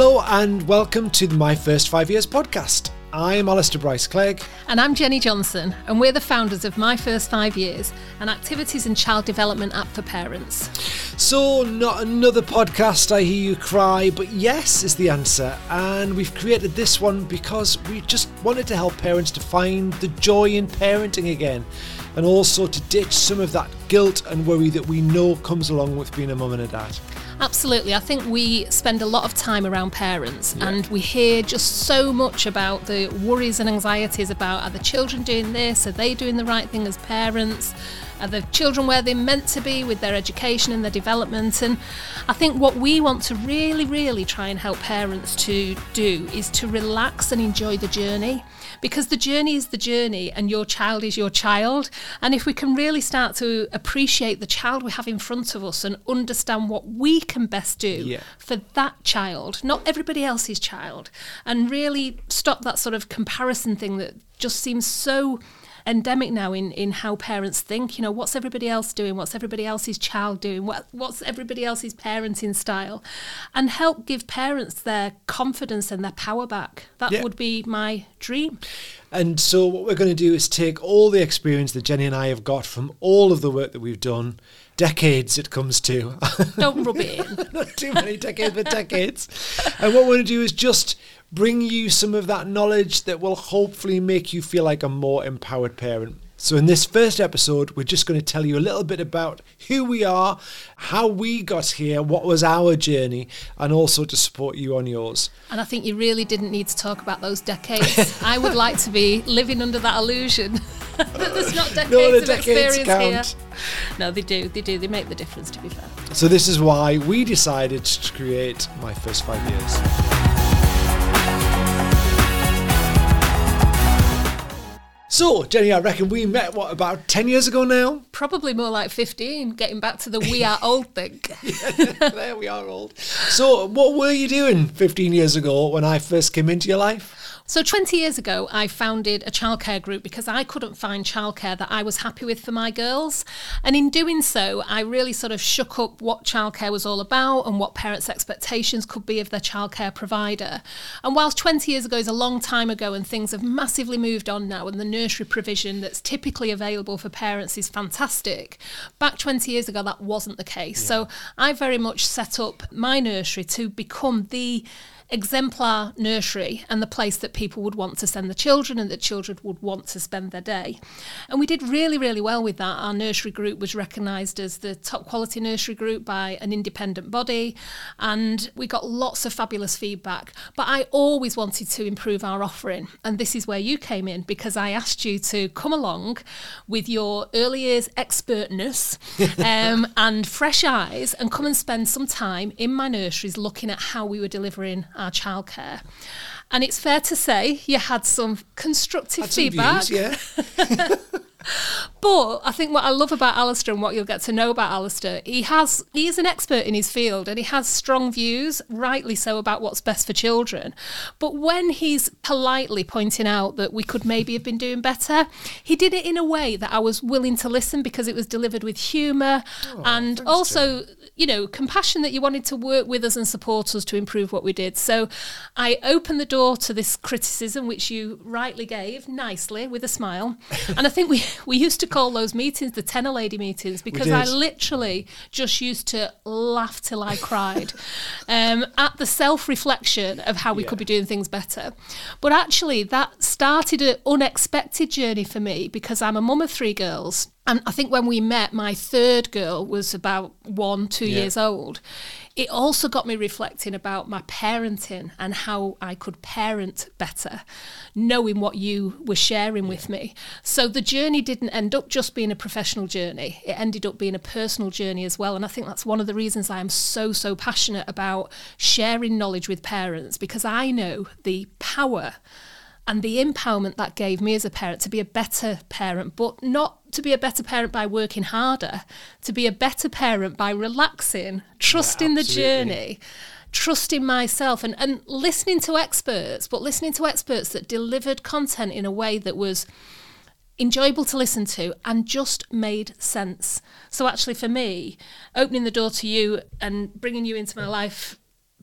Hello and welcome to the My First Five Years podcast. I'm Alistair Bryce Clegg. And I'm Jennie Johnson, and we're the founders of My First Five Years, an activities and child development app for parents. So, not another podcast, I hear you cry, but yes is the answer. And we've created this one because we just wanted to help parents to find the joy in parenting again and also to ditch some of that guilt and worry that we know comes along with being a mum and a dad. Absolutely. I think we spend a lot of time around parents yeah. and we hear just so much about the worries and anxieties about are the children doing this? Are they doing the right thing as parents? Are the children where they're meant to be with their education and their development? And I think what we want to really, really try and help parents to do is to relax and enjoy the journey because the journey is the journey and your child is your child. And if we can really start to appreciate the child we have in front of us and understand what we can best do yeah. for that child, not everybody else's child, and really stop that sort of comparison thing that just seems so endemic now in in how parents think. You know, what's everybody else doing? What's everybody else's child doing? What what's everybody else's parenting style? And help give parents their confidence and their power back. That yeah. would be my dream. And so, what we're going to do is take all the experience that Jennie and I have got from all of the work that we've done, decades it comes to. Don't rub it in. Not too many decades, but decades. And what we're going to do is just bring you some of that knowledge that will hopefully make you feel like a more empowered parent. So, in this first episode, we're just going to tell you a little bit about who we are, how we got here, what was our journey, and also to support you on yours. And I think you really didn't need to talk about those decades. I would like to be living under that illusion that there's not decades no, the of decades experience count. here. No, they do. They do. They make the difference, to be fair. So, this is why we decided to create My First Five Years. So, Jennie, I reckon we met, what, about 10 years ago now? Probably more like 15, getting back to the we are old thing. yeah, there we are old. So, what were you doing 15 years ago when I first came into your life? So 20 years ago, I founded a childcare group because I couldn't find childcare that I was happy with for my girls. And in doing so, I really sort of shook up what childcare was all about and what parents' expectations could be of their childcare provider. And whilst 20 years ago is a long time ago and things have massively moved on now, and the nursery provision that's typically available for parents is fantastic, back 20 years ago, that wasn't the case. Yeah. So I very much set up my nursery to become the exemplar nursery and the place that people would want to send the children and that children would want to spend their day. And we did really, really well with that. Our nursery group was recognised as the top quality nursery group by an independent body, and we got lots of fabulous feedback. But I always wanted to improve our offering, and this is where you came in because I asked you to come along with your early years expertness um, and fresh eyes and come and spend some time in my nurseries looking at how we were delivering our childcare. And it's fair to say you had some constructive had feedback. Views, yeah. But I think what I love about Alistair and what you'll get to know about Alistair, he has he is an expert in his field and he has strong views, rightly so, about what's best for children. But when he's politely pointing out that we could maybe have been doing better, he did it in a way that I was willing to listen because it was delivered with humour oh, and also, you know, compassion that you wanted to work with us and support us to improve what we did. So I opened the door to this criticism, which you rightly gave nicely with a smile. and I think we we used to call those meetings the TENA Lady meetings because I literally just used to laugh till I cried um, at the self reflection of how we yeah. could be doing things better. But actually, that started an unexpected journey for me because I'm a mum of three girls. And I think when we met, my third girl was about one, two yeah. years old it also got me reflecting about my parenting and how I could parent better, knowing what you were sharing yeah. with me. So the journey didn't end up just being a professional journey, it ended up being a personal journey as well. And I think that's one of the reasons I am so, so passionate about sharing knowledge with parents because I know the power and the empowerment that gave me as a parent to be a better parent, but not to be a better parent by working harder, to be a better parent by relaxing, trusting yeah, the journey, trusting myself, and, and listening to experts, but listening to experts that delivered content in a way that was enjoyable to listen to and just made sense. So, actually, for me, opening the door to you and bringing you into my life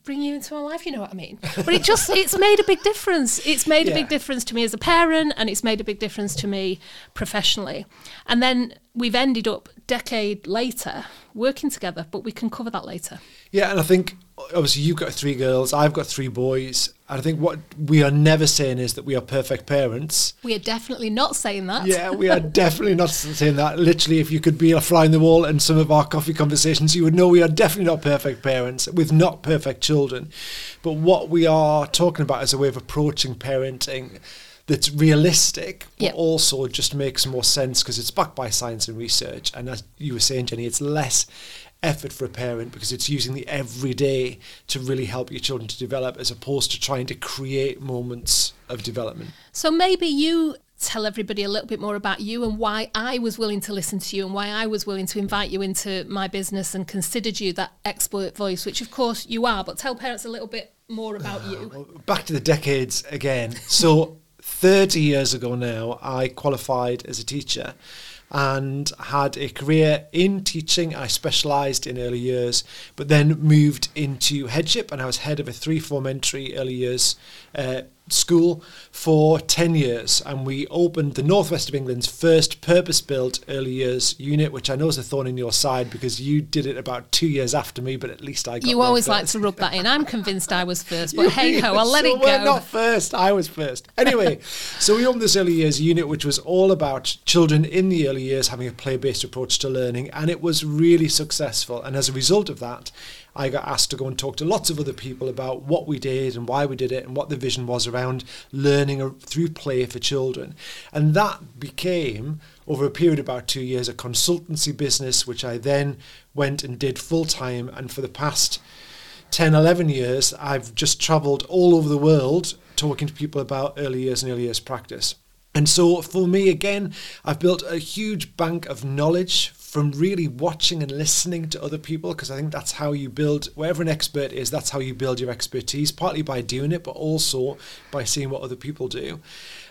bring you into my life, you know what I mean? But it just, it's made a big difference. It's made a big difference to me as a parent and it's made a big difference to me professionally. And then we've ended up decade later working together, but we can cover that later. Yeah, and I think obviously you've got three girls, I've got three boys. And I think what we are never saying is that we are perfect parents. We are definitely not saying that. Yeah, we are definitely not saying that. Literally, if you could be a fly in the wall in some of our coffee conversations, you would know we are definitely not perfect parents with not perfect children. But what we are talking about is a way of approaching parenting that's realistic, but Yep. also just makes more sense because it's backed by science and research. And as you were saying, Jennie, it's less effort for a parent because it's using the everyday to really help your children to develop as opposed to trying to create moments of development. So maybe you tell everybody a little bit more about you and why I was willing to listen to you and why I was willing to invite you into my business and considered you that expert voice, which of course you are, but tell parents a little bit more about ah, you. back to the decades again. So 30 years ago now, I qualified as a teacher and had a career in teaching. I specialised in early years, but then moved into headship, and I was head of a three form entry early years uh, school for 10 years. And we opened the northwest of England's first purpose built early years unit, which I know is a thorn in your side because you did it about two years after me, but at least I got You always like to rub that in. I'm convinced I was first, but hey ho, I'll let So it we're go. not first. I was first. Anyway, so we opened this early years unit, which was all about children in the early years having a play-based approach to learning, and it was really successful. And as a result of that, I got asked to go and talk to lots of other people about what we did and why we did it and what the vision was around learning through play for children. And that became, over a period of about two years, a consultancy business, which I then went and did full time. And for the past 10, 11 years, I've just traveled all over the world talking to people about early years and early years practice. And so for me, again, I've built a huge bank of knowledge from really watching and listening to other people because I think that's how you build, wherever an expert is, that's how you build your expertise, partly by doing it, but also by seeing what other people do.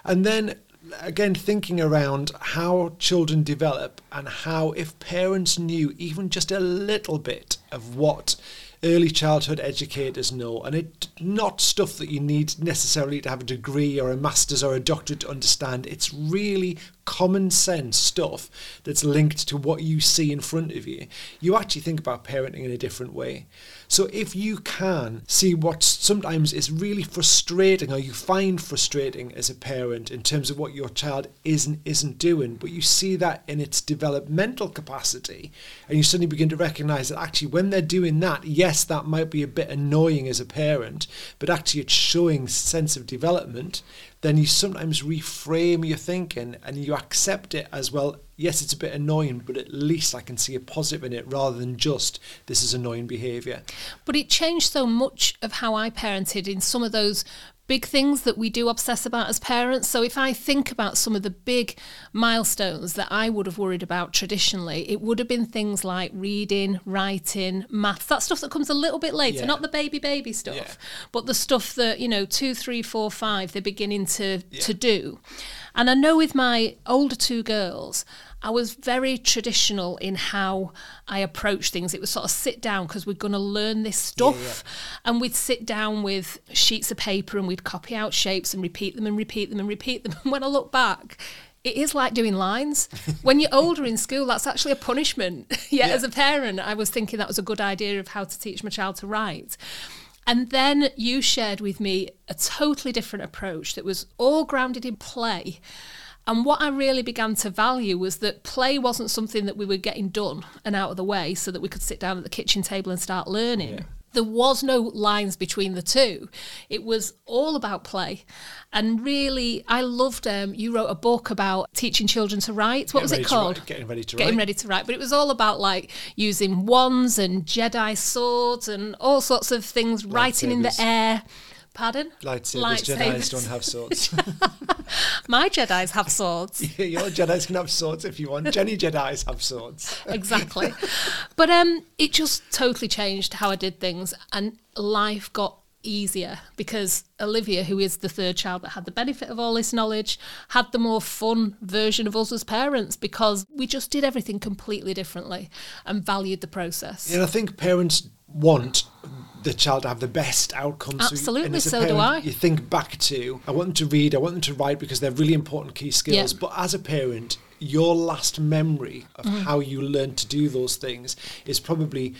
And then again thinking around how children develop and how if parents knew even just a little bit of what early childhood educators know and it not stuff that you need necessarily to have a degree or a master's or a doctorate to understand it's really common sense stuff that's linked to what you see in front of you you actually think about parenting in a different way. So if you can see what sometimes is really frustrating or you find frustrating as a parent in terms of what your child isn't isn't doing, but you see that in its developmental capacity and you suddenly begin to recognize that actually when they're doing that, yes, that might be a bit annoying as a parent, but actually it's showing sense of development, then you sometimes reframe your thinking and you accept it as well. Yes, it's a bit annoying, but at least I can see a positive in it rather than just this is annoying behavior. But it changed so much of how I parented in some of those big things that we do obsess about as parents. So if I think about some of the big milestones that I would have worried about traditionally, it would have been things like reading, writing, maths, that stuff that comes a little bit later, Yeah. not the baby baby stuff, Yeah. but the stuff that, you know, two, three, four, five, they're beginning to to do. And I know with my older two girls, I was very traditional in how I approached things. It was sort of sit down because we're going to learn this stuff. And we'd sit down with sheets of paper and we'd copy out shapes and repeat them and repeat them and repeat them. And when I look back, it is like doing lines. when you're older in school, that's actually a punishment. Yet Yeah. as a parent, I was thinking that was a good idea of how to teach my child to write. And then you shared with me a totally different approach that was all grounded in play. And what I really began to value was that play wasn't something that we were getting done and out of the way so that we could sit down at the kitchen table and start learning. There was no lines between the two. It was all about play. And really, I loved, um, you wrote a book about teaching children to write. What was it called? write- getting ready to Getting write. ready to write. But it was all about like using wands and Jedi swords and all sorts of things, writing in the air. Pardon? Lightsabers, Jedi's don't have swords. My Jedi's have swords. Yeah, Your Jedi's can have swords if you want. Jennie Jedi's have swords. exactly. But um, it just totally changed how I did things, and life got easier because Olivia, who is the third child that had the benefit of all this knowledge, had the more fun version of us as parents because we just did everything completely differently and valued the process. And I think parents want the child to have the best outcomes. Absolutely, as a so do I. You think back to, I want them to read, I want them to write because they're really important key skills. Yeah. But as a parent, your last memory of Mm-hmm. how you learned to do those things is probably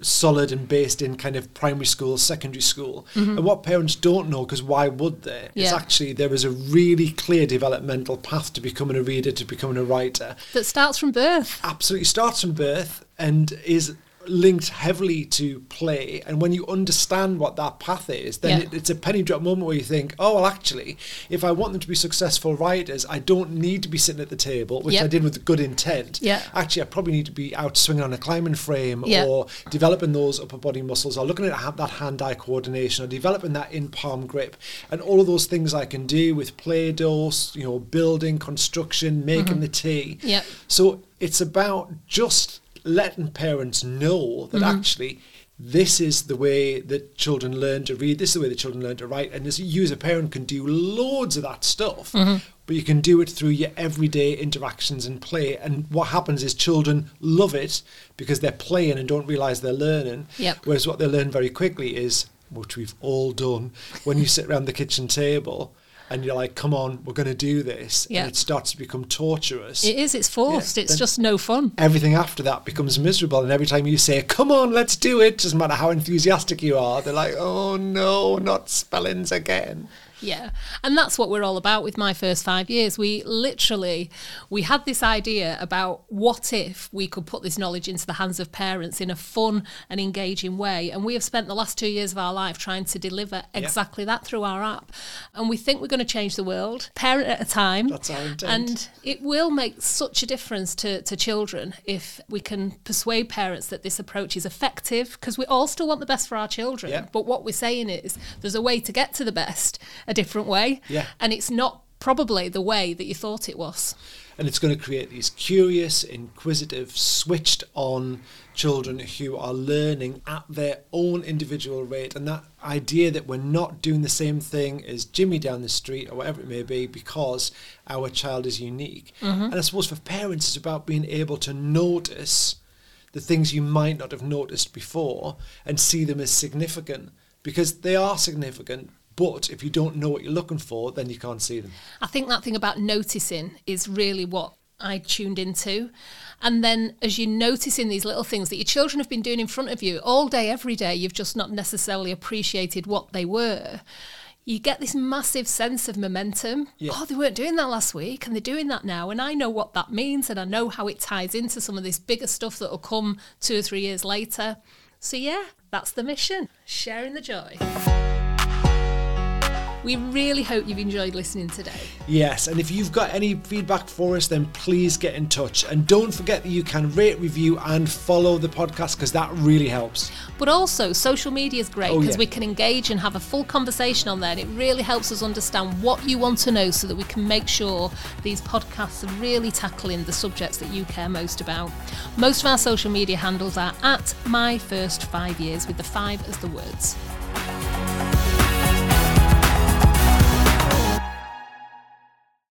solid and based in kind of primary school, secondary school. And what parents don't know, because why would they? Is Mm-hmm. Actually there is a really clear developmental path to becoming a reader, to becoming a writer That starts from birth. absolutely starts from birth and is linked heavily to play and when you understand what that path is then Yeah. it, it's a penny drop moment where you think oh well actually if i want them to be successful writers i don't need to be sitting at the table which Yeah. i did with good intent Yeah. actually i probably need to be out swinging on a climbing frame Yeah. or developing those upper body muscles or looking at ha- that hand-eye coordination or developing that in-palm grip and all of those things i can do with play-doh you know building construction making mm-hmm. the tea Yeah. so it's about just letting parents know that mm-hmm. actually this is the way that children learn to read, this is the way that children learn to write. And as you as a parent can do loads of that stuff, mm-hmm. but you can do it through your everyday interactions and play. And what happens is children love it because they're playing and don't realize they're learning. Yep. Whereas what they learn very quickly is, which we've all done, when you sit around the kitchen table and you're like, come on, we're going to do this. Yeah. And it starts to become torturous It is, it's forced. Yeah, it's just no fun. everything after that becomes miserable. And every time you say, come on, let's do it, doesn't matter how enthusiastic you are, they're like, oh no, not spellings again. Yeah. And that's what we're all about with my first 5 years. We literally we had this idea about what if we could put this knowledge into the hands of parents in a fun and engaging way and we have spent the last 2 years of our life trying to deliver exactly that through our app. And we think we're going to change the world parent at a time. That's our intent. And it will make such a difference to, to children if we can persuade parents that this approach is effective because we all still want the best for our children. Yeah. But what we're saying is there's a way to get to the best a different way. Yeah. And it's not probably the way that you thought it was. And it's going to create these curious, inquisitive, switched on children who are learning at their own individual rate. And that idea that we're not doing the same thing as Jimmy down the street or whatever it may be because our child is unique. Mm-hmm. And I suppose for parents, it's about being able to notice the things you might not have noticed before and see them as significant because they are significant. But if you don't know what you're looking for, then you can't see them. I think that thing about noticing is really what I tuned into. And then as you're noticing these little things that your children have been doing in front of you all day, every day, you've just not necessarily appreciated what they were. You get this massive sense of momentum. Yeah. Oh, they weren't doing that last week and they're doing that now. And I know what that means and I know how it ties into some of this bigger stuff that will come two or three years later. So, yeah, that's the mission sharing the joy. We really hope you've enjoyed listening today. Yes, and if you've got any feedback for us, then please get in touch. And don't forget that you can rate, review, and follow the podcast because that really helps. But also, social media is great Oh, because yeah. we can engage and have a full conversation on there. And it really helps us understand what you want to know so that we can make sure these podcasts are really tackling the subjects that you care most about. Most of our social media handles are at my first five years with the five as the words.